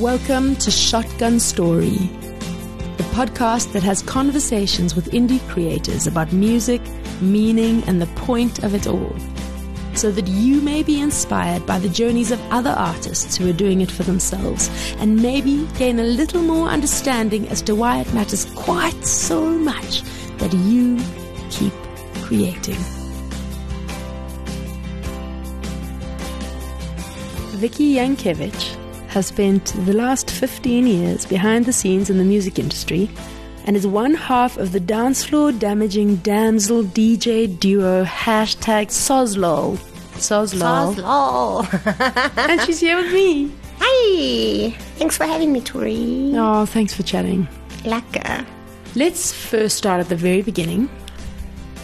Welcome to Shotgun Story, the podcast that has conversations with indie creators about music, meaning, and the point of it all, so that you may be inspired by the journeys of other artists who are doing it for themselves, and maybe gain a little more understanding as to why it matters quite so much that you keep creating. Vicky Jankiewicz has spent the last 15 years behind the scenes in the music industry and is one half of the dance floor damaging damsel DJ duo hashtag SOZLOL. SOZLOL. SOZLOL. and she's here with me. Hi. Thanks for having me, Tori. Oh, thanks for chatting. Lekker. Let's first start at the very beginning.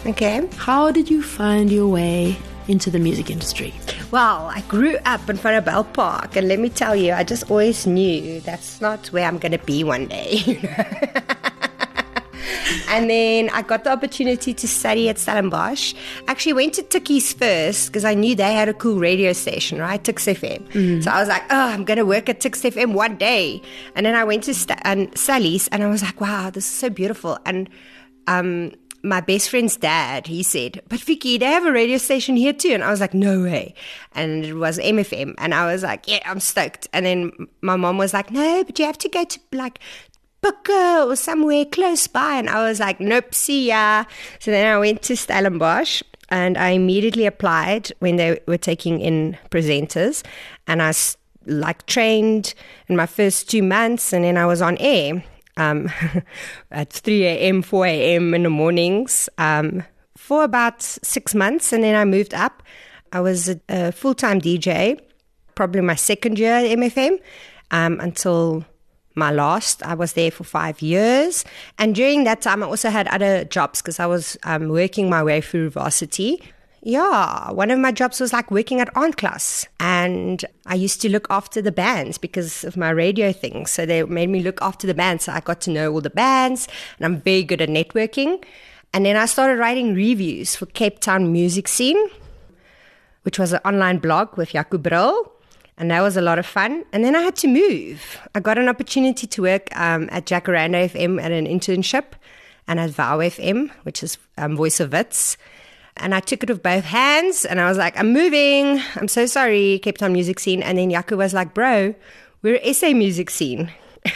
Okay. How did you find your way into the music industry? Well, I grew up in front of Bell Park, and let me tell you, I just always knew that's not where I'm going to be one day. You know? and then I got the opportunity to study at Stellenbosch. Actually, went to Tukkies first because I knew they had a cool radio station, right? Tuks FM. Mm-hmm. So I was like, oh, I'm going to work at Tuks FM one day. And then I went to St- and Sally's, and I was like, wow, this is so beautiful. And um, my best friend's dad, he said, But Vicky, they have a radio station here too. And I was like, No way. And it was MFM. And I was like, Yeah, I'm stoked. And then my mom was like, No, but you have to go to like Booker or somewhere close by. And I was like, Nope, see ya. So then I went to Stellenbosch and I immediately applied when they were taking in presenters. And I like trained in my first two months and then I was on air um, at 3 a.m., 4 a.m. in the mornings um, for about six months. And then I moved up. I was a, a full time DJ, probably my second year at MFM um, until my last. I was there for five years. And during that time, I also had other jobs because I was um, working my way through varsity. Yeah, one of my jobs was like working at Aandklas. And I used to look after the bands because of my radio thing. So they made me look after the bands. So I got to know all the bands and I'm very good at networking. And then I started writing reviews for Cape Town Music Scene, which was an online blog with Jaco Brill. And that was a lot of fun. And then I had to move. I got an opportunity to work um, at Jacaranda FM at an internship and at Vow FM, which is um, Voice of Wits. And I took it with both hands and I was like, I'm moving. I'm so sorry, Cape Town music scene. And then Yaku was like, bro, we're SA music scene.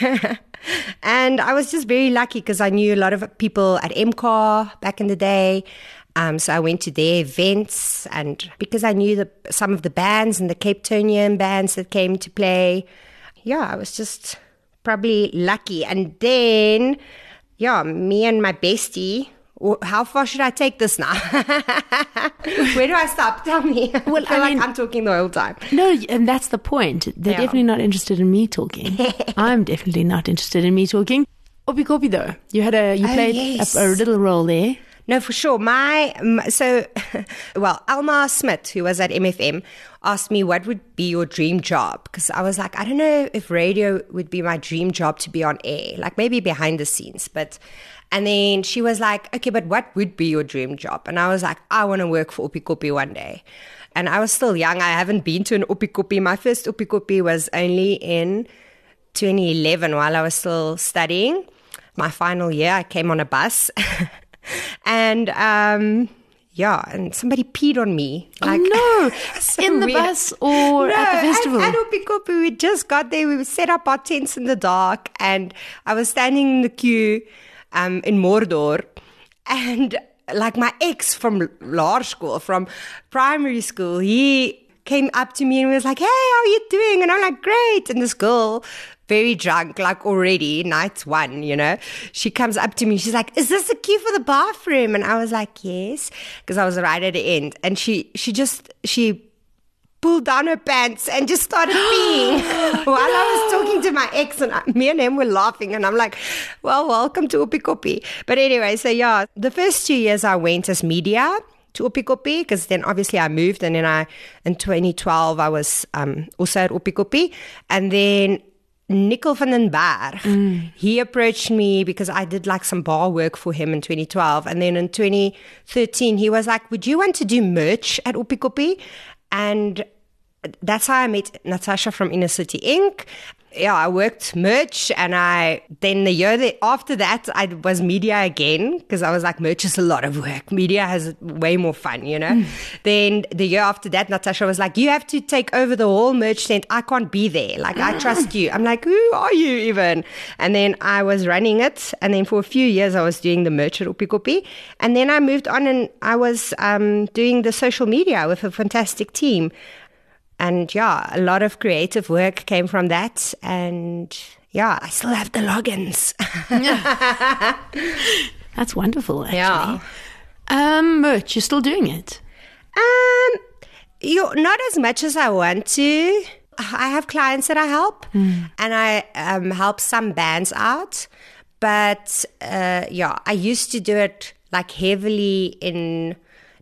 and I was just very lucky because I knew a lot of people at MCAR back in the day. Um, so I went to their events and because I knew the, some of the bands and the Cape Townian bands that came to play. Yeah, I was just probably lucky. And then, yeah, me and my bestie, how far should I take this now? Where do I stop? Tell me. Well, I feel I mean, like I'm talking the whole time. No, and that's the point. They're yeah. definitely not interested in me talking. I'm definitely not interested in me talking. Oppikoppi though, you had a you oh, played yes. a, a, little role there. No, for sure. My, my so, well, Alma Smith, who was at MFM, asked me what would be your dream job because I was like, I don't know if radio would be my dream job to be on air, like maybe behind the scenes, but and then she was like, okay, but what would be your dream job? And I was like, I want to work for Oppikoppi one day. And I was still young. I haven't been to an Oppikoppi. My first Oppikoppi was only in 2011 while I was still studying. My final year, I came on a bus. and um, yeah, and somebody peed on me. Oh, like, oh no! so in the weird. bus or no, at the festival? At, at Oppikoppi, we just got there. We set up our tents in the dark, and I was standing in the queue um, in Mordor, and like my ex from large school, from primary school, he came up to me and was like, "Hey, how are you doing?" And I'm like, "Great." And this girl, very drunk, like already night one, you know, she comes up to me. She's like, "Is this the queue for the bathroom?" And I was like, "Yes," because I was right at the end. And she she just she pulled down her pants and just started peeing while no. I was talking to my ex. And I, me and him were laughing. And I'm like, well, welcome to Oppikoppi. But anyway, so yeah, the first two years I went as media to Oppikoppi because then obviously I moved. And then I, in 2012, I was um, also at Oppikoppi. And then Nickel van den Berg, mm. he approached me because I did like some bar work for him in 2012. And then in 2013, he was like, Would you want to do merch at Oppikoppi? And that's how I met Natasha from Inner City Inc. Yeah, I worked merch and I, then the year that, after that, I was media again because I was like, merch is a lot of work. Media has way more fun, you know? Then the year after that, Natasha was like, you have to take over the whole merch tent. I can't be there. Like, I trust you. I'm like, who are you even? And then I was running it. And then for a few years, I was doing the merch at Oppikoppi. And then I moved on and I was um, doing the social media with a fantastic team and yeah, a lot of creative work came from that. And yeah, I still have the logins. That's wonderful, actually. Yeah. Um, merch, you're still doing it? Um, you're not as much as I want to. I have clients that I help, and I um, help some bands out. But uh, yeah, I used to do it like heavily in,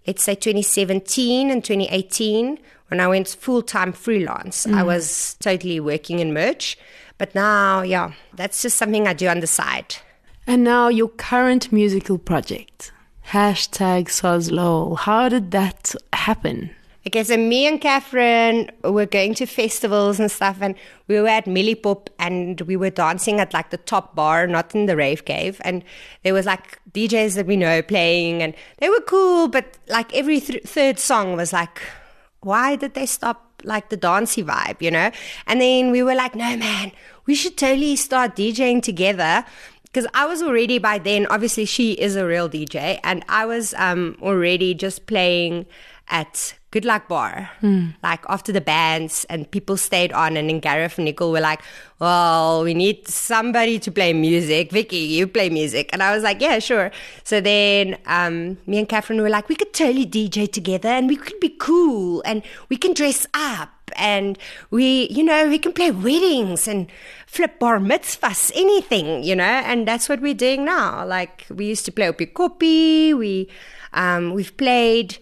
let's say, 2017 and 2018 when I went full time freelance. I mm. was totally working in merch. But now, yeah, that's just something I do on the side. And now your current musical project, hashtag SOZLOL. How did that happen? Okay, so me and Catherine were going to festivals and stuff, and we were at Mieliepop and we were dancing at like the top bar, not in the rave cave. And there was like DJs that we know playing, and they were cool, but like every th- third song was like, why did they stop like the dancey vibe, you know? And then we were like, no, man, we should totally start DJing together. Because I was already by then, obviously, she is a real DJ, and I was um, already just playing at Good Luck Bar, like after the bands, and people stayed on. And then Gareth and Nicole were like, Well, we need somebody to play music. Vicky, you play music. And I was like, Yeah, sure. So then um, me and Catherine were like, We could totally DJ together and we could be cool and we can dress up and we, you know, we can play weddings and flip bar mitzvahs, anything, you know, and that's what we're doing now. Like we used to play Oppikoppi, we, um, we've played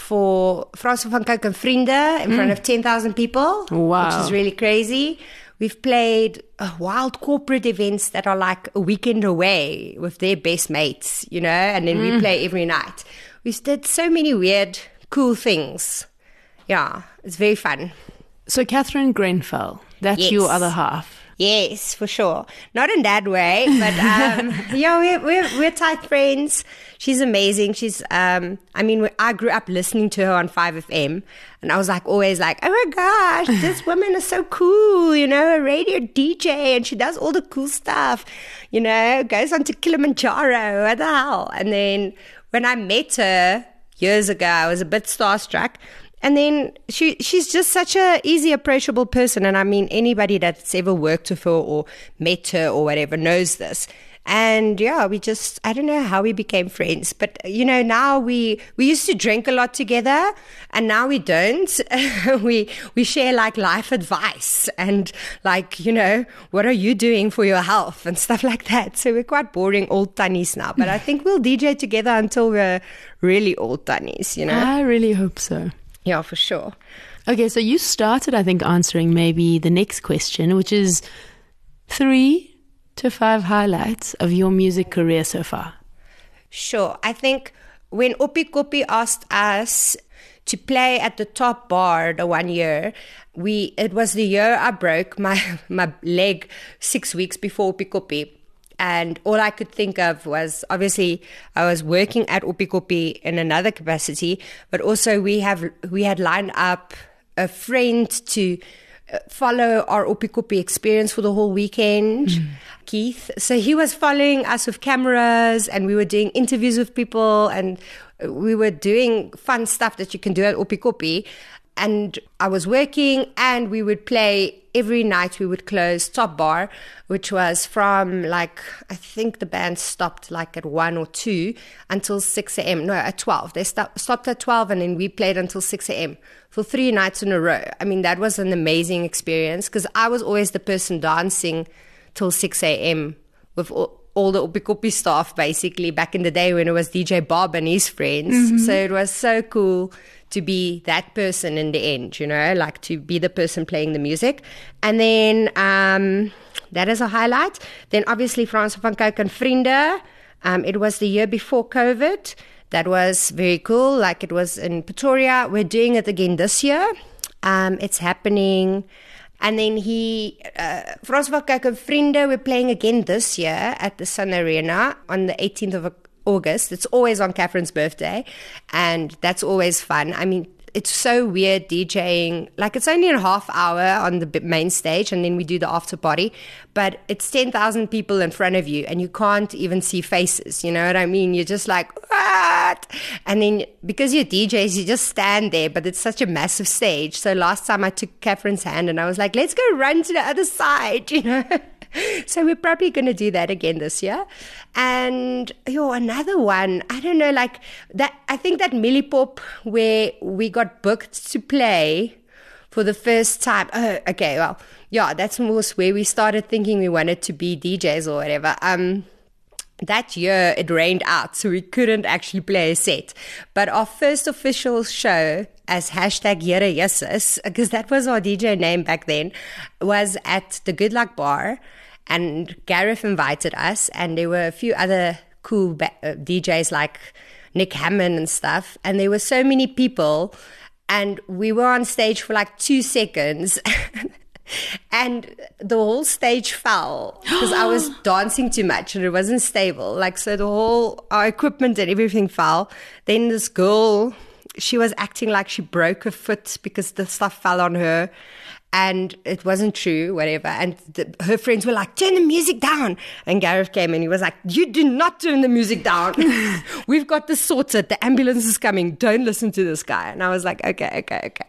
for Francois van Coke and Vrienden in front of 10,000 people, Wow. which is really crazy. We've played uh, wild corporate events that are like a weekend away with their best mates, you know, and then we play every night. We did so many weird, cool things. Yeah, it's very fun. So, Catherine Grenfell, that's Yes. your other half. Yes, for sure. Not in that way, but um, yeah, we're, we're we're tight friends. She's amazing. She's um, I mean, I grew up listening to her on Five FM, and I was like always like, oh my gosh, this woman is so cool, you know, a radio DJ, and she does all the cool stuff, you know, goes on to Kilimanjaro. What the hell? And then when I met her years ago, I was a bit starstruck. And then she she's just such a easy approachable person and I mean anybody that's ever worked with her or met her or whatever knows this. And yeah, we just I don't know how we became friends, but you know, now we we used to drink a lot together and now we don't. we we share like life advice and like, you know, what are you doing for your health and stuff like that. So we're quite boring old tunnies now, but I think we'll DJ together until we're really old tunnies, you know. I really hope so. Yeah, for sure. Okay, so you started, I think, answering maybe the next question, which is three to five highlights of your music career so far. Sure. I think when Oppikoppi asked us to play at the top bar the one year, we it was the year I broke my my leg six weeks before Oppikoppi. And all I could think of was obviously I was working at Oppikoppi in another capacity, but also we have we had lined up a friend to uh, follow our Oppikoppi experience for the whole weekend, Keith. So he was following us with cameras and we were doing interviews with people and we were doing fun stuff that you can do at Oppikoppi. And I was working and we would play every night we would close Top Bar, which was from like, I think the band stopped like at 1 or 2 until 6 a.m. No, at 12. They stop, stopped at 12 and then we played until 6 a.m. for three nights in a row. I mean, that was an amazing experience because I was always the person dancing till 6 a.m. with all, all the Oppikoppi staff basically back in the day when it was DJ Bob and his friends. Mm-hmm. So it was so cool to be that person in the end, you know, like to be the person playing the music. And then um, that is a highlight. Then obviously Francois van Coke and Vrienden. Um, it was the year before COVID. That was very cool. Like it was in Pretoria. We're doing it again this year. Um, it's happening. And then he, uh, Francois van Coke and Vriende, we're playing again this year at the Sun Arena on the 18th of August. It's always on Catherine's birthday, and that's always fun. I mean, it's so weird DJing. Like it's only a half hour on the main stage, and then we do the after party. But it's ten thousand people in front of you, and you can't even see faces. You know what I mean? You're just like what? And then because you're DJs, you just stand there. But it's such a massive stage. So last time I took Catherine's hand, and I was like, "Let's go run to the other side," you know. so we're probably going to do that again this year. And yo, another one, I don't know, like that. I think that Mieliepop where we got booked to play for the first time. Oh, okay, well, yeah, that's almost where we started thinking we wanted to be DJs or whatever. Um, that year it rained out, so we couldn't actually play a set. But our first official show as hashtag Yere because that was our DJ name back then, was at the Good Luck Bar. And Gareth invited us, and there were a few other cool ba- uh, DJs like Nick Hammond and stuff. And there were so many people, and we were on stage for like two seconds. and the whole stage fell because I was dancing too much and it wasn't stable. Like, so the whole, our equipment and everything fell. Then this girl, she was acting like she broke her foot because the stuff fell on her and it wasn't true, whatever. And the, her friends were like, turn the music down. And Gareth came and he was like, you do not turn the music down. We've got this sorted. The ambulance is coming. Don't listen to this guy. And I was like, okay, okay, okay.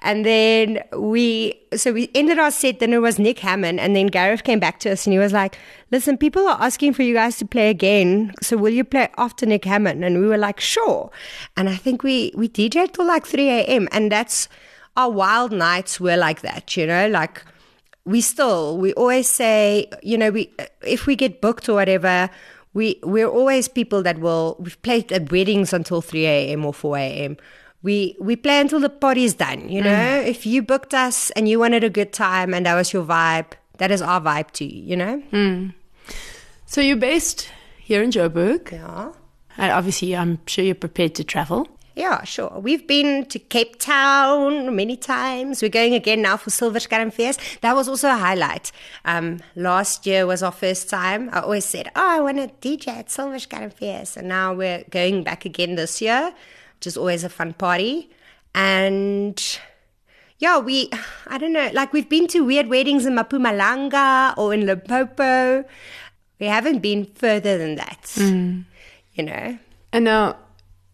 And then we, so we ended our set. Then it was Nick Hammond. And then Gareth came back to us and he was like, listen, people are asking for you guys to play again. So will you play after Nick Hammond? And we were like, sure. And I think we, we DJed till like 3 a.m. And that's, our wild nights were like that, you know, like we still, we always say, you know, we, if we get booked or whatever, we, we're always people that will, we've played at weddings until 3 a.m. or 4 a.m. We, we play until the party's done, you know, mm. if you booked us and you wanted a good time and that was your vibe, that is our vibe to you, you know? Mm. So you're based here in Joburg. Yeah. And obviously, I'm sure you're prepared to travel. Yeah, sure. We've been to Cape Town many times. We're going again now for Silver Fest. That was also a highlight. Um, last year was our first time. I always said, oh, I want to DJ at Silver Fest. And now we're going back again this year, which is always a fun party. And yeah, we, I don't know, like we've been to weird weddings in Mpumalanga or in Limpopo. We haven't been further than that, mm. you know. And now,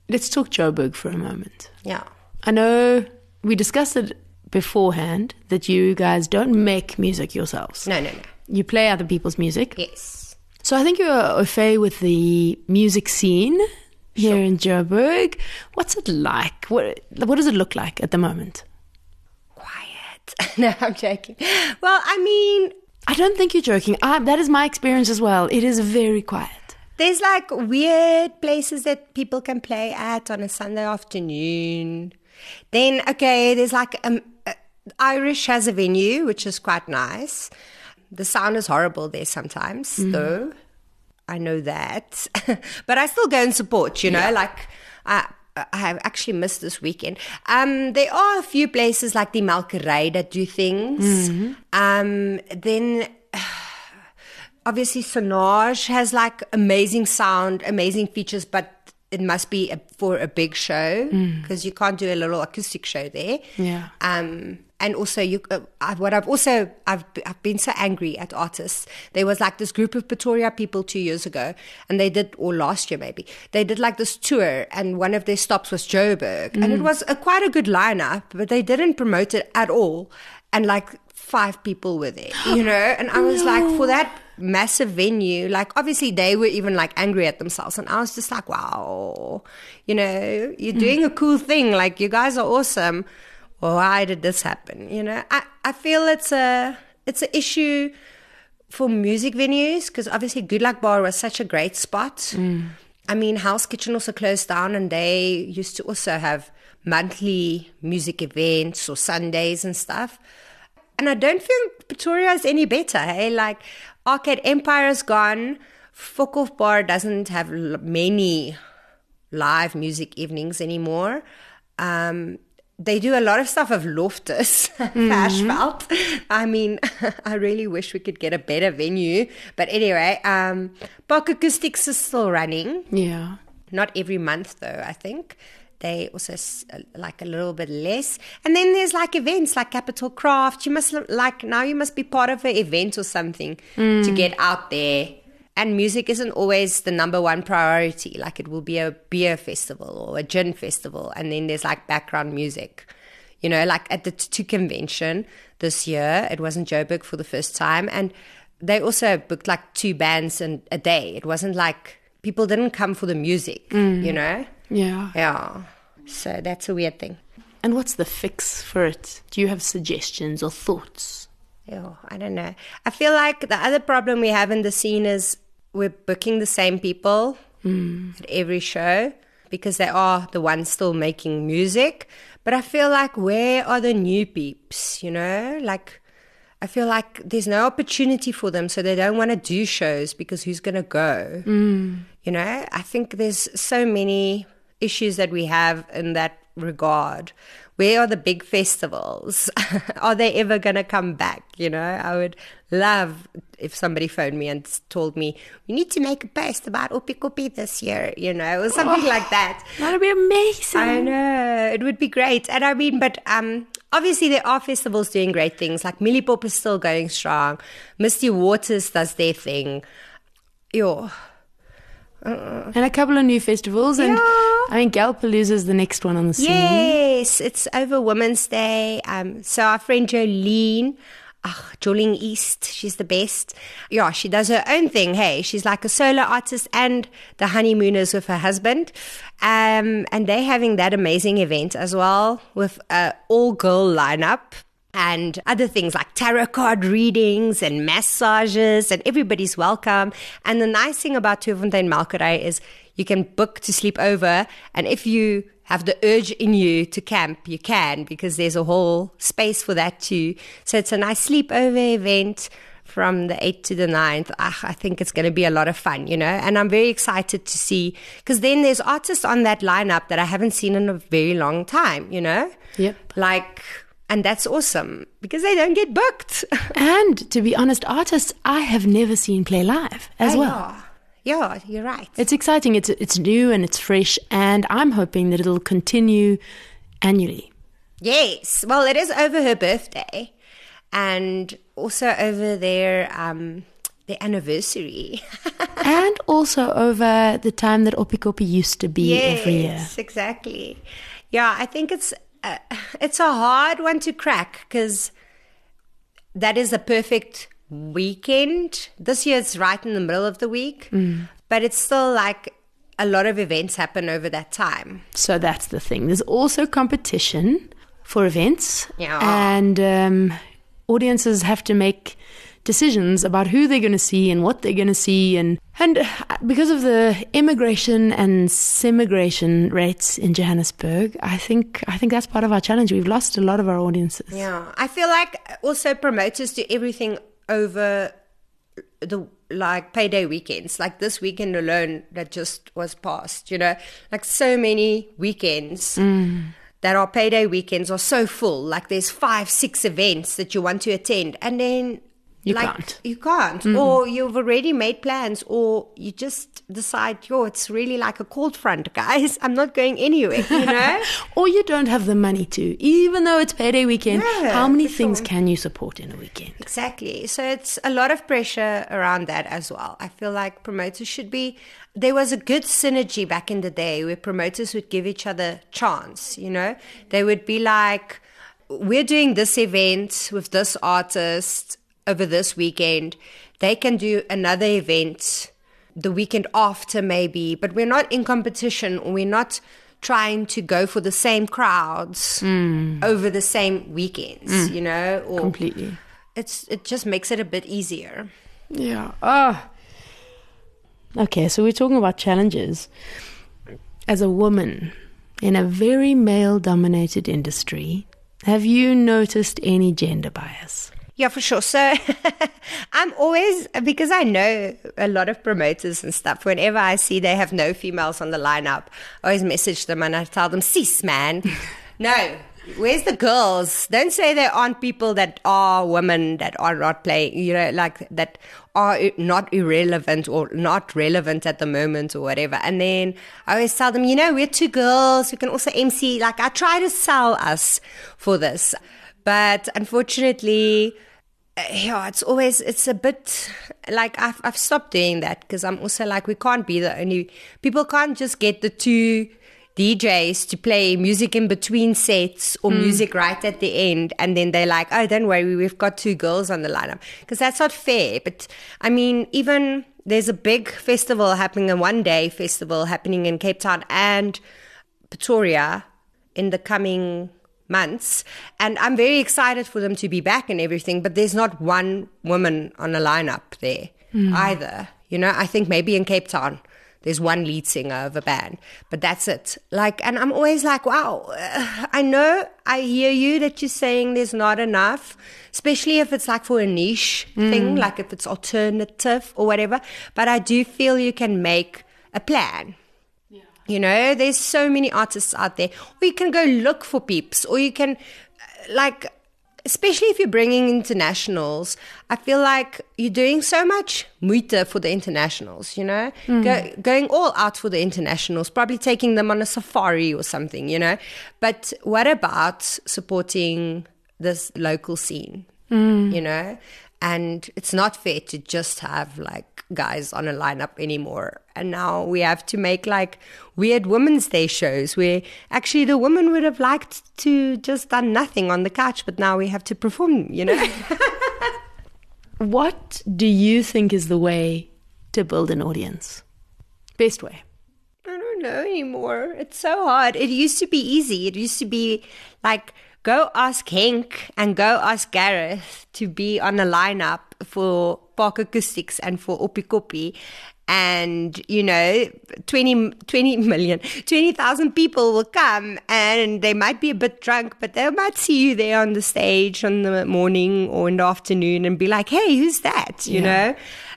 let's talk Joburg for a moment. Yeah. I know we discussed it beforehand that you guys don't make music yourselves. No, no, no. You play other people's music. Yes. So I think you're au fait with the music scene here sure. in Joburg. What's it like? What What does it look like at the moment? Quiet. no, I'm joking. Well, I mean, I don't think you're joking. I, that is my experience as well. It is very quiet. There's like weird places that people can play at on a Sunday afternoon. Then, okay, there's like um, uh, Irish has a venue, which is quite nice. The sound is horrible there sometimes, mm. though. I know that. but I still go and support, you know, yeah. like I, I have actually missed this weekend. Um, there are a few places like the Malkery that do things. Mm-hmm. Um, then obviously Sonage has like amazing sound, amazing features, but it must be a, for a big show because mm. you can't do a little acoustic show there. Yeah. Um, and also you, uh, I, what I've also I've I've been so angry at artists. There was like this group of Pretoria people two years ago, and they did or last year maybe they did like this tour, and one of their stops was Joburg, mm. and it mm. was a, quite a good lineup, but they didn't promote it at all, and like five people were there, you know, and I was no. like for that massive venue. Like, obviously, they were even like angry at themselves. And I was just like, wow, you know, you're mm. doing a cool thing. Like, you guys are awesome. Why did this happen? You know, I, I feel it's a, it's an issue for music venues because obviously Good Luck Bar was such a great spot. Mm. I mean, House Kitchen also closed down and they used to also have monthly music events or Sundays and stuff. And I don't think Pretoria is any better. Hey, like Arcade Empire is gone. Fokoff Bar doesn't have many live music evenings anymore. Um, they do a lot of stuff of Loftus, Ashfeld. I mean, I really wish we could get a better venue. But anyway, um, Park Acoustics is still running. Yeah. Not every month, though, I think. They also s- uh, like a little bit less. And then there's like events like Capital Craft. You must like now you must be part of an event or something to get out there. And music isn't always the number one priority. Like it will be a beer festival or a gin festival. And then there's like background music. You know, like at the Tutu convention this year, it wasn't Joburg for the first time. And they also booked like two bands in a day. It wasn't like people didn't come for the music, mm. you know? Yeah. Yeah. So that's a weird thing. And what's the fix for it? Do you have suggestions or thoughts? Yeah, I don't know. I feel like the other problem we have in the scene is we're booking the same people hmm. at every show because they are the ones still making music. But I feel like where are the new peeps, you know? Like I feel like there's no opportunity for them, so they don't want to do shows because who's going to go? Hmm. You know, I think there's so many issues that we have in that regard. Where are the big festivals? are they ever going to come back? You know, I would love if somebody phoned me and told me, we need to make a post about Oppikoppi this year, you know, or something like that. That'd be amazing. I know it would be great, and I mean, but um, obviously there are festivals doing great things. Like Mieliepop is still going strong. Misty Waters does their thing. Yo, and a couple of new festivals. And Yeah. I mean, Galpalooza is the next one on the scene. yes, it's over Women's Day. Um, so our friend Jolene. Ah, Jolene East, she's the best. Yeah, she does her own thing. Hey, she's like a solo artist and the honeymooners with her husband. Um, and they're having that amazing event as well with a all girl lineup and other things like tarot card readings and massages, and everybody's welcome. And the nice thing about Tuifontein Malkerij is you can book to sleep over, and if you have the urge in you to camp, you can because there's a whole space for that too. So it's a nice sleepover event from the 8th to the 9th. Ah, I think it's going to be a lot of fun, you know, and I'm very excited to see because then there's artists on that lineup that I haven't seen in a very long time, you know? Yep. Like, and that's awesome because they don't get booked. And to be honest, artists I have never seen play live as well. Yeah. Yeah, you're right. It's exciting. It's it's new and it's fresh, and I'm hoping that it'll continue annually. Yes. Well, it is over her birthday and also over their um their anniversary. and also over the time that Oppikoppi used to be every year. Yes, exactly. Yeah, I think it's uh, it's a hard one to crack because that is the perfect weekend. This year it's right in the middle of the week, Mm. but it's still like a lot of events happen over that time. So that's the thing. There's also competition for events, Yeah. and um, audiences have to make decisions about who they're going to see and what they're going to see, and and uh, because of the immigration and semigration rates in Johannesburg, I think I think that's part of our challenge. We've lost a lot of our audiences. Yeah, I feel like also promoters do everything over the like payday weekends, like this weekend alone that just was passed. You know, like so many weekends that our payday weekends are so full. Like there's five, six events that you want to attend, and then. You like, can't. You can't. Or you've already made plans, or you just decide, yo, it's really like a cold front, guys. I'm not going anywhere, you know? Or you don't have the money to, even though it's payday weekend. How many things sure. can you support in a weekend? Exactly. So it's a lot of pressure around that as well. I feel like promoters should be. There was a good synergy back in the day where promoters would give each other chance. You know, they would be like, "We're doing this event with this artist over this weekend. They can do another event the weekend after, maybe, but we're not in competition. Or we're not." Trying to go for the same crowds over the same weekends, you know, or Completely. it's it just makes it a bit easier. Yeah. Ah. Okay, so we're talking about challenges. As a woman in a very male dominated industry, have you noticed any gender bias? Yeah, for sure. So I'm always because I know a lot of promoters and stuff. Whenever I see they have no females on the lineup, I always message them and I tell them, "Sis, man, no, Where's the girls? Don't say there aren't people that are women that are not playing, you know, like that are not irrelevant or not relevant at the moment or whatever. And then I always tell them, you know, we're two girls We can also MC. Like I try to sell us for this. But unfortunately, yeah, it's always it's a bit like I've I've stopped doing that because I'm also like we can't be the only people can't just get the two DJs to play music in between sets or mm. music right at the end and then they're like, "Oh, don't worry, we've got two girls on the lineup." Because that's not fair. But I mean, even there's a big festival happening, a one day festival happening in Cape Town and Pretoria in the coming months. And I'm very excited for them to be back and everything, but there's not one woman on a lineup there mm. either. You know, I think maybe in Cape Town there's one lead singer of a band, but that's it. Like, and I'm always like, wow, I know I hear you that you're saying there's not enough, especially if it's like for a niche mm. thing, like if it's alternative or whatever. But I do feel you can make a plan. You know, there's so many artists out there. Or you can go look for peeps, or you can, like, especially if you're bringing internationals, I feel like you're doing so much muita for the internationals, you know, mm. go, going all out for the internationals, probably taking them on a safari or something, you know. But what about supporting this local scene, mm. you know? And it's not fair to just have like guys on a lineup anymore. And now we have to make like weird Women's Day shows where actually the woman would have liked to just done nothing on the couch, but now we have to perform, you know? what do you think is the way to build an audience? Best way? I don't know anymore. It's so hard. It used to be easy. It used to be like, go ask Hank and go ask Gareth to be on a lineup for Park Acoustics and for Oppikoppi. And, you know, 20, 20 million, 20,000 people will come and they might be a bit drunk, but they might see you there on the stage on the morning or in the afternoon and be like, hey, who's that? You yeah. know?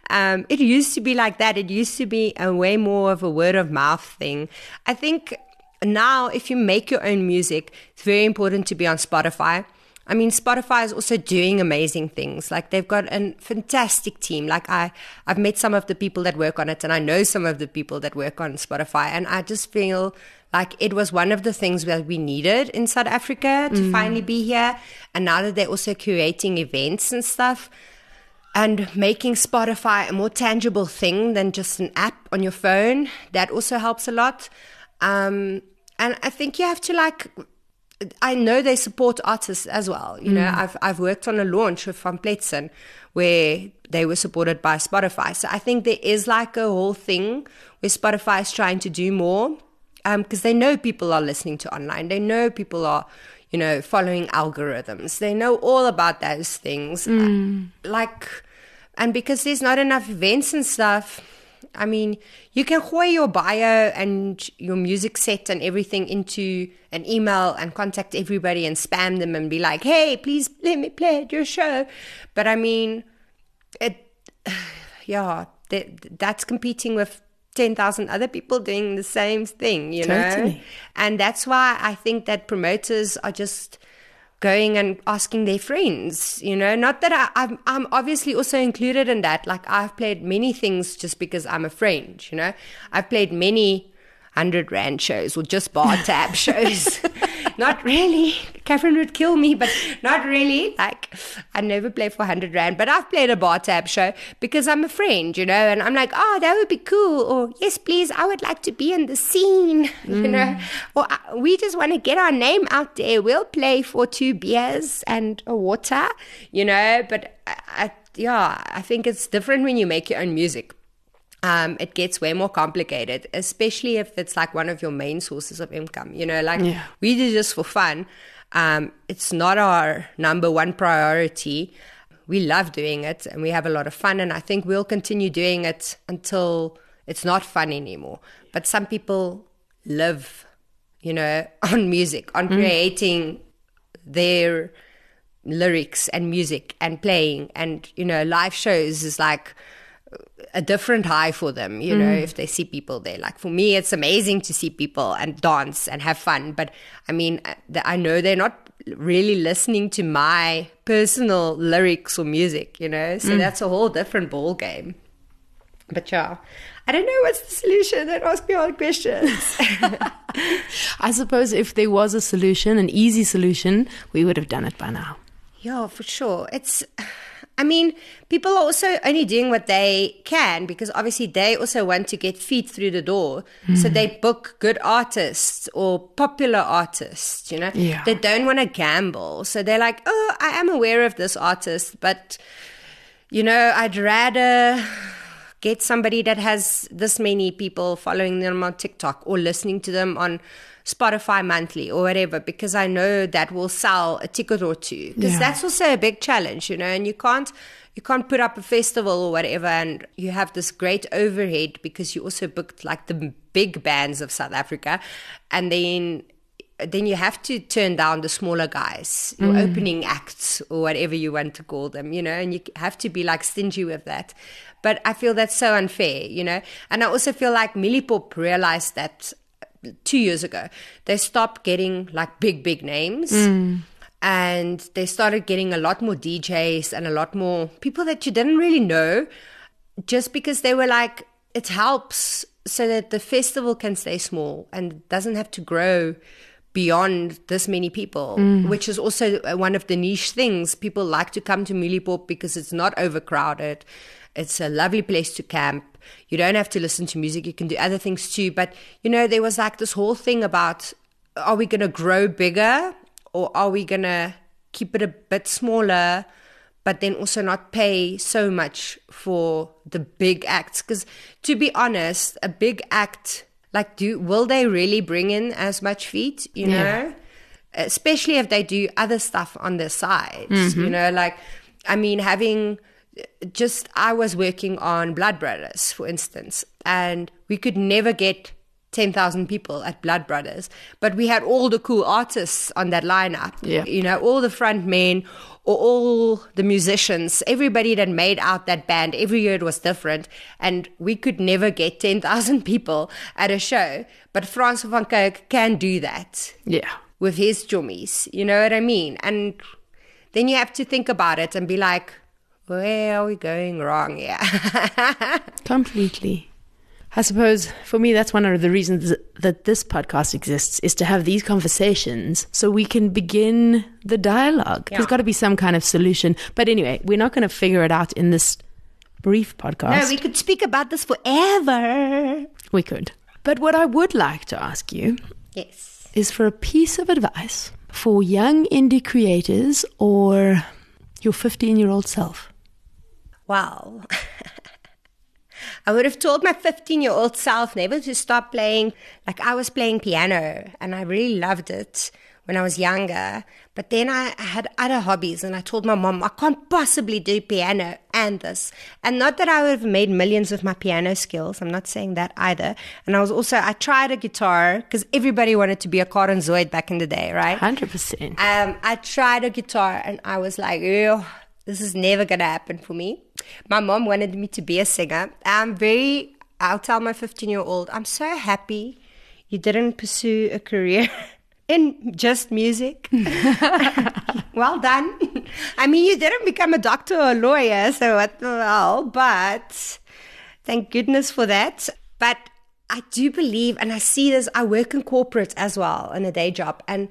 Um, it used to be like that. It used to be a way more of a word of mouth thing. I think now, if you make your own music, it's very important to be on Spotify. I mean, Spotify is also doing amazing things. Like they've got a fantastic team. Like I, I've met some of the people that work on it, and I know some of the people that work on Spotify, and I just feel like it was one of the things that we needed in South Africa to mm. finally be here. And now that they're also creating events and stuff, and making Spotify a more tangible thing than just an app on your phone, that also helps a lot. Um, and I think you have to like I know they support artists as well. You know, mm. I've I've worked on a launch with Van Pletsen where they were supported by Spotify. So I think there is like a whole thing where Spotify is trying to do more because um, they know people are listening to online. They know people are, you know, following algorithms. They know all about those things. Mm. Like, and because there's not enough events and stuff I mean, you can hoy your bio and your music set and everything into an email and contact everybody and spam them and be like, hey, please let me play at your show. But I mean, it, yeah, that, that's competing with 10,000 other people doing the same thing, you totally. know? And that's why I think that promoters are just going and asking their friends, you know, not that I, I'm, I'm obviously also included in that. Like I've played many things just because I'm a friend, you know, I've played many 100 Rand shows or just bar tab shows. not really. Catherine would kill me, but not really. Like, I never play for 100 Rand, but I've played a bar tab show because I'm a friend, you know, and I'm like, oh, that would be cool. Or, yes, please, I would like to be in the scene, mm. you know. Or, we just want to get our name out there. We'll play for two beers and a water, you know, but I, I yeah, I think it's different when you make your own music um, it gets way more complicated, especially if it's like one of your main sources of income. You know, like yeah. we do this for fun. Um, it's not our number one priority. We love doing it and we have a lot of fun. And I think we'll continue doing it until it's not fun anymore. But some people live, you know, on music, on mm. creating their lyrics and music and playing. And, you know, live shows is like, a different high for them, you know, mm. if they see people there. Like for me, it's amazing to see people and dance and have fun. But I mean, uh, I know they're not really listening to my personal lyrics or music, you know? So that's a whole different ball game. But yeah, I don't know what's the solution. Don't ask me hard questions. I suppose if there was a solution, an easy solution, we would have done it by now. Yeah, for sure. It's, I mean, people are also only doing what they can because obviously they also want to get feet through the door. So mm. they book good artists or popular artists, you know? Yeah. They don't want to gamble. So they're like, oh, I am aware of this artist, but, you know, I'd rather get somebody that has this many people following them on TikTok or listening to them on Spotify monthly or whatever because I know that will sell a ticket or two because Yeah. that's also a big challenge you know and you can't you can't put up a festival or whatever and you have this great overhead because you also booked like the big bands of South Africa and then then you have to turn down the smaller guys, your mm. opening acts or whatever you want to call them, you know, and you have to be like stingy with that. But I feel that's so unfair, you know. And I also feel like Mieliepop realized that two years ago. They stopped getting like big, big names. Mm. And they started getting a lot more DJs and a lot more people that you didn't really know just because they were like, it helps so that the festival can stay small and doesn't have to grow beyond this many people, mm. which is also one of the niche things. People like to come to Mieliepop because it's not overcrowded. It's a lovely place to camp. You don't have to listen to music. You can do other things too. But, you know, there was like this whole thing about are we going to grow bigger or are we going to keep it a bit smaller? but then also not pay so much for the big acts because to be honest a big act like do will they really bring in as much feet you Yeah. know especially if they do other stuff on the sides mm-hmm. you know like i mean having just i was working on blood brothers for instance and we could never get 10,000 people at Blood Brothers, but we had all the cool artists on that lineup. Yeah. You know, all the front men or all the musicians, everybody that made out that band, every year it was different. And we could never get 10,000 people at a show. But Francois van Coke can do that Yeah. with his jummies. You know what I mean? And then you have to think about it and be like, where are we going wrong here? Completely. I suppose for me, that's one of the reasons that this podcast exists is to have these conversations so we can begin the dialogue. There's got to be some kind of solution. But anyway, we're not going to figure it out in this brief podcast. no, we could speak about this forever. we could. But what I would like to ask you Yes. is for a piece of advice for young indie creators or your 15 year old self. Well, I would have told my 15 year old self never to stop playing. Like I was playing piano and I really loved it when I was younger. But then I I had other hobbies and I told my mom, I can't possibly do piano and this. And not that I would have made millions with my piano skills. I'm not saying that either. And I was also, I tried a guitar because everybody wanted to be a Karen Zoid back in the day, right? 100%. Um, I tried a guitar and I was like, ew, this is never gonna happen for me. My mom wanted me to be a singer. I'm very, I'll tell my 15 year old, I'm so happy you didn't pursue a career in just music. well done. I mean, you didn't become a doctor or a lawyer, so what the hell, but thank goodness for that. But I do believe, and I see this, I work in corporate as well in a day job. And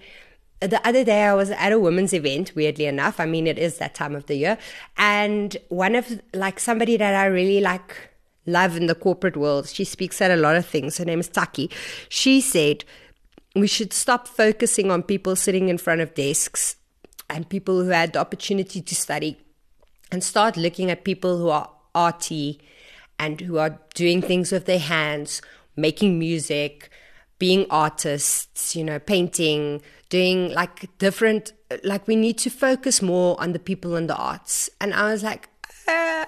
the other day I was at a women's event, weirdly enough. I mean, it is that time of the year. And one of, like, somebody that I really like, love in the corporate world, she speaks at a lot of things. Her name is Taki. She said, we should stop focusing on people sitting in front of desks and people who had the opportunity to study and start looking at people who are arty and who are doing things with their hands, making music, being artists, you know, painting, doing like different, like we need to focus more on the people in the arts. And I was like, uh,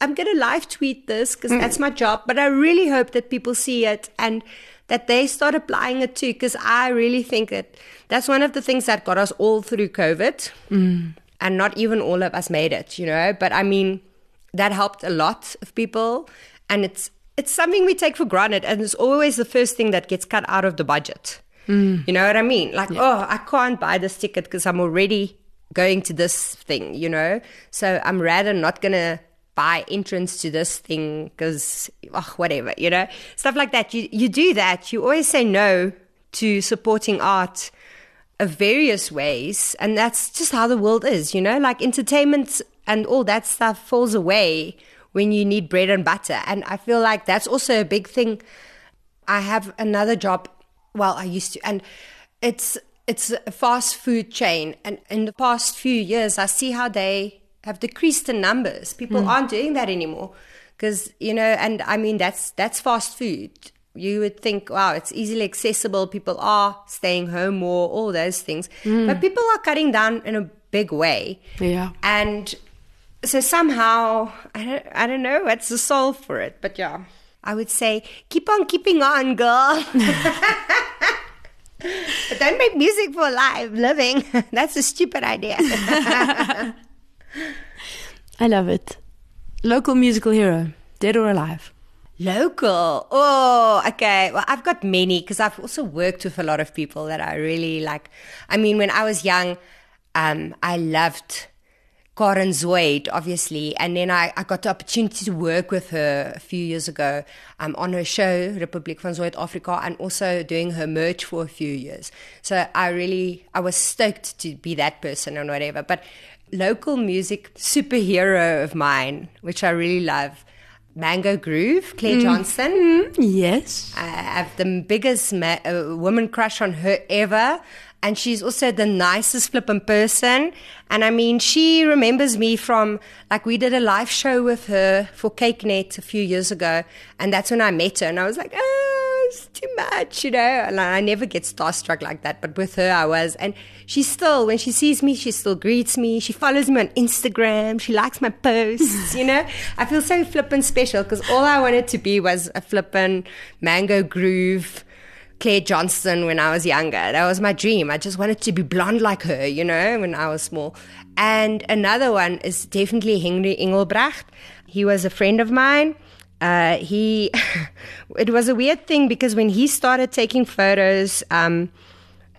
I'm going to live tweet this because that's my job, but I really hope that people see it and that they start applying it too because I really think that that's one of the things that got us all through COVID. And not even all of us made it, you know, but I mean, that helped a lot of people and it's it's something we take for granted and it's always the first thing that gets cut out of the budget Mm. You know what I mean? Like, oh, I can't buy this ticket because I'm already going to this thing, you know? So I'm rather not going to buy entrance to this thing because, oh, whatever, you know? Stuff like that. You, you do that. You always say no to supporting art of various ways. And that's just how the world is, you know? Like entertainment and all that stuff falls away when you need bread and butter. And I feel like that's also a big thing. I have another job. Well, I used to, and it's it's a fast food chain. And in the past few years, I see how they have decreased in numbers. People hmm. aren't doing that anymore because you know. And I mean, that's that's fast food. You would think, wow, it's easily accessible. People are staying home more, all those things. Hmm. But people are cutting down in a big way. Yeah. And so somehow I don't I don't know what's the solve for it, but yeah. I would say keep on keeping on, girl. but don't make music for live living. That's a stupid idea. I love it. Local musical hero, dead or alive. Local. Oh, okay. Well, I've got many because I've also worked with a lot of people that I really like. I mean, when I was young, um, I loved Karen Zoid, obviously. And then I, I got the opportunity to work with her a few years ago um, on her show, Republiek van Zuid-Afrika, and also doing her merch for a few years. So I really, I was stoked to be that person and whatever. But local music superhero of mine, which I really love, Mango Groove, Claire Johnston. Yes. I have the biggest ma- uh, woman crush on her ever. And she's also the nicest flippin' person. And I mean, she remembers me from, like, we did a live show with her for kykNET a few years ago. And that's when I met her. And I was like, oh, it's too much, you know? And I never get starstruck like that. But with her, I was. And she still, when she sees me, she still greets me. She follows me on Instagram. She likes my posts, you know? I feel so flippin' special because all I wanted to be was a flippin' mango groove Claire Johnston when I was younger. That was my dream. I just wanted to be blonde like her, you know, when I was small. And another one is definitely Henry Engelbrecht. He was a friend of mine. Uh, he, it was a weird thing because when he started taking photos, um,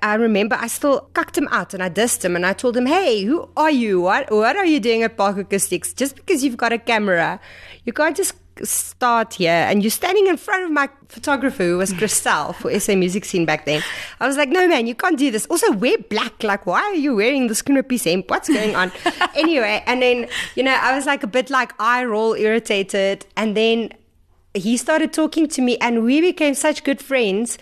I remember I still cucked him out and I dissed him and I told him, Hey, who are you? What, what are you doing at Park Acoustics? Just because you've got a camera, you can't just start here and you're standing in front of my photographer who was Christelle for SA Music Scene back then. I was like, no man, you can't do this. Also wear black. Like, why are you wearing this piece hemp? What's going on? anyway, and then, you know, I was like a bit like eye roll irritated. And then he started talking to me and we became such good friends.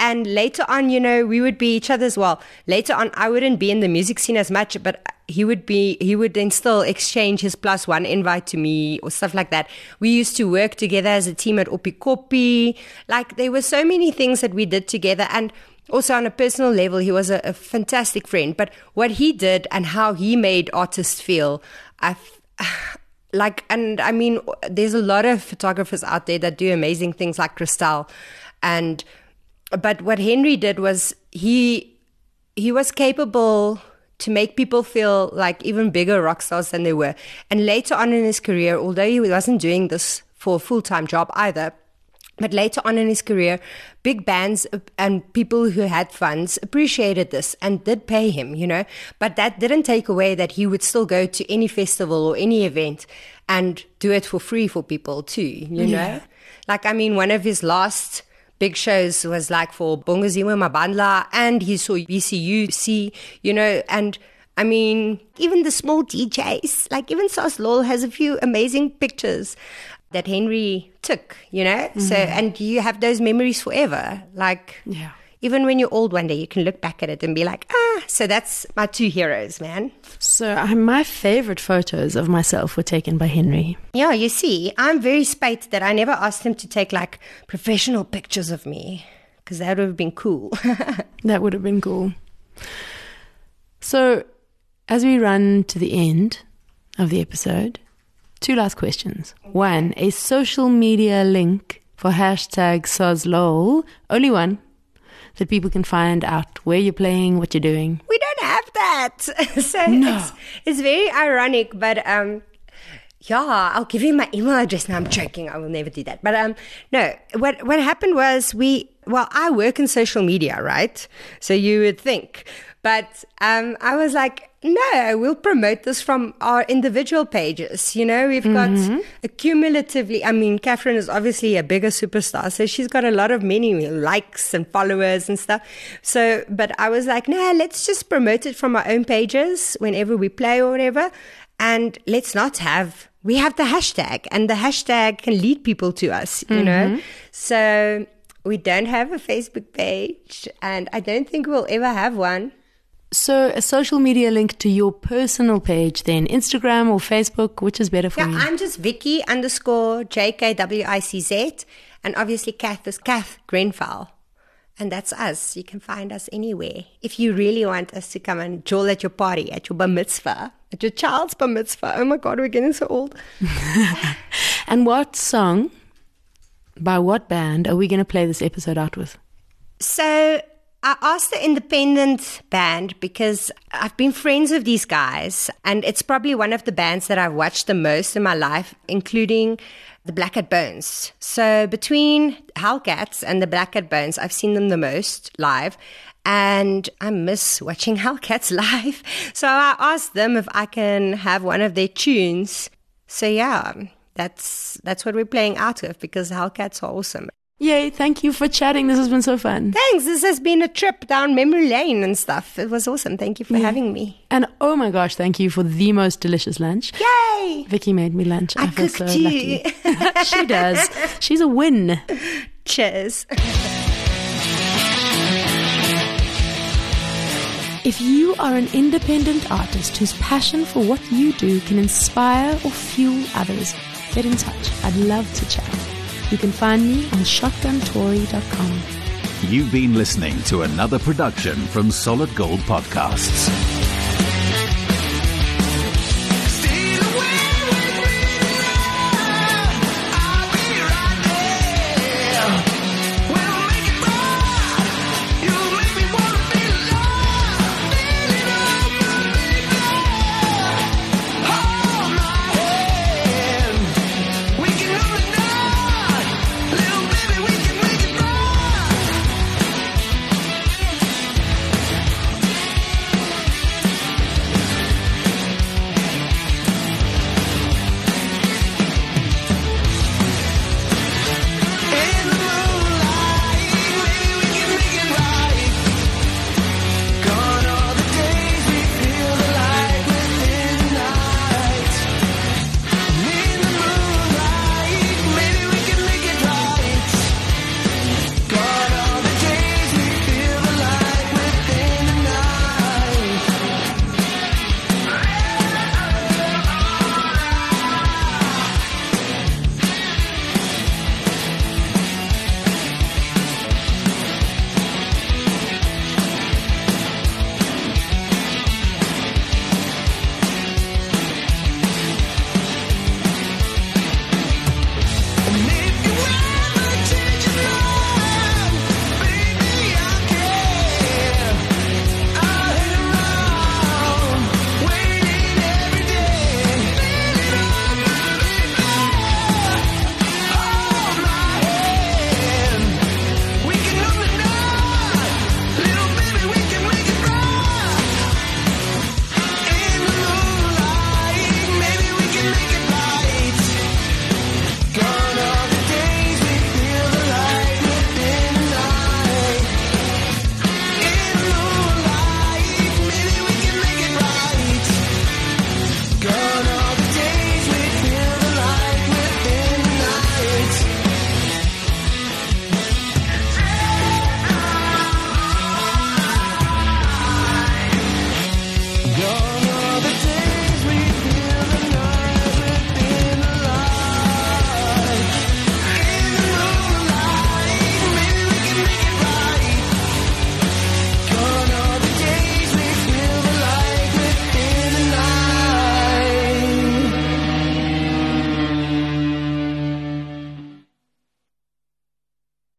And later on, you know, we would be each other's well. Later on, I wouldn't be in the music scene as much, but he would be, he would then still exchange his plus one invite to me or stuff like that. We used to work together as a team at Oppikoppi. Like there were so many things that we did together. And also on a personal level, he was a, a fantastic friend. But what he did and how he made artists feel, I, like, and I mean, there's a lot of photographers out there that do amazing things like Christelle and, but what Henry did was he he was capable to make people feel like even bigger rock stars than they were. And later on in his career, although he wasn't doing this for a full time job either, but later on in his career, big bands and people who had funds appreciated this and did pay him, you know. But that didn't take away that he would still go to any festival or any event and do it for free for people too, you Yeah. know. Like, I mean, one of his last big shows was like for Bongeziwe Mabandla and he saw BCUC, you know, and I mean, even the small DJs, like even SOZLOL has a few amazing pictures that Henry took, you know? So, mm-hmm. and you have those memories forever. Like, Yeah. Even when you're old one day, you can look back at it and be like, ah, so that's my two heroes, man. So uh, my favorite photos of myself were taken by Henry. Yeah, you see, I'm very spite that I never asked him to take like professional pictures of me because that would have been cool. That would have been cool. So, as we run to the end of the episode, two last questions. One, a social media link for hashtag SOZLOL, only one, that people can find out where you're playing, what you're doing. we don't have that. so No. it's, it's very ironic, but um, Yeah, I'll give you my email address. Now I'm joking. I will never do that. But um, no. What what happened was we. Well, I work in social media, right? So you would think, but um, I was like, no, we'll promote this from our individual pages. You know, we've got mm-hmm. accumulatively. I mean, Catherine is obviously a bigger superstar, so she's got a lot of many likes and followers and stuff. So, but I was like, no, let's just promote it from our own pages whenever we play or whatever, and let's not have. We have the hashtag, and the hashtag can lead people to us. You know, mm-hmm. so. We don't have a Facebook page, and I don't think we'll ever have one. So, a social media link to your personal page, then Instagram or Facebook, which is better for Yeah, you? Yeah, I'm just Vicky underscore JKWICZ. And obviously, Kath is Kath Grenfell. And that's us. You can find us anywhere. If you really want us to come and joel at your party, at your bar mitzvah, at your child's bar mitzvah. Oh my God, we're getting so old. And what song, by what band, are we going to play this episode out with? So I asked the independent band because I've been friends with these guys, and it's probably one of the bands that I've watched the most in my life, including the Black Hat Bones. So between Hellcats and the Black Hat Bones, I've seen them the most live. And I miss watching Hellcats live. So I asked them if I can have one of their tunes. So yeah, that's that's what we're playing out of because Hellcats are awesome. Yay, thank you for chatting. This has been so fun. Thanks. This has been a trip down memory lane and stuff. It was awesome. Thank you for having me. And oh my gosh, thank you for the most delicious lunch. Yay! Vicky made me lunch. I feel so you. lucky. she does. She's a win. Cheers. If you are an independent artist whose passion for what you do can inspire or fuel others, get in touch. I'd love to chat. You can find me on shotguntory.com. You've been listening to another production from Solid Gold Podcasts.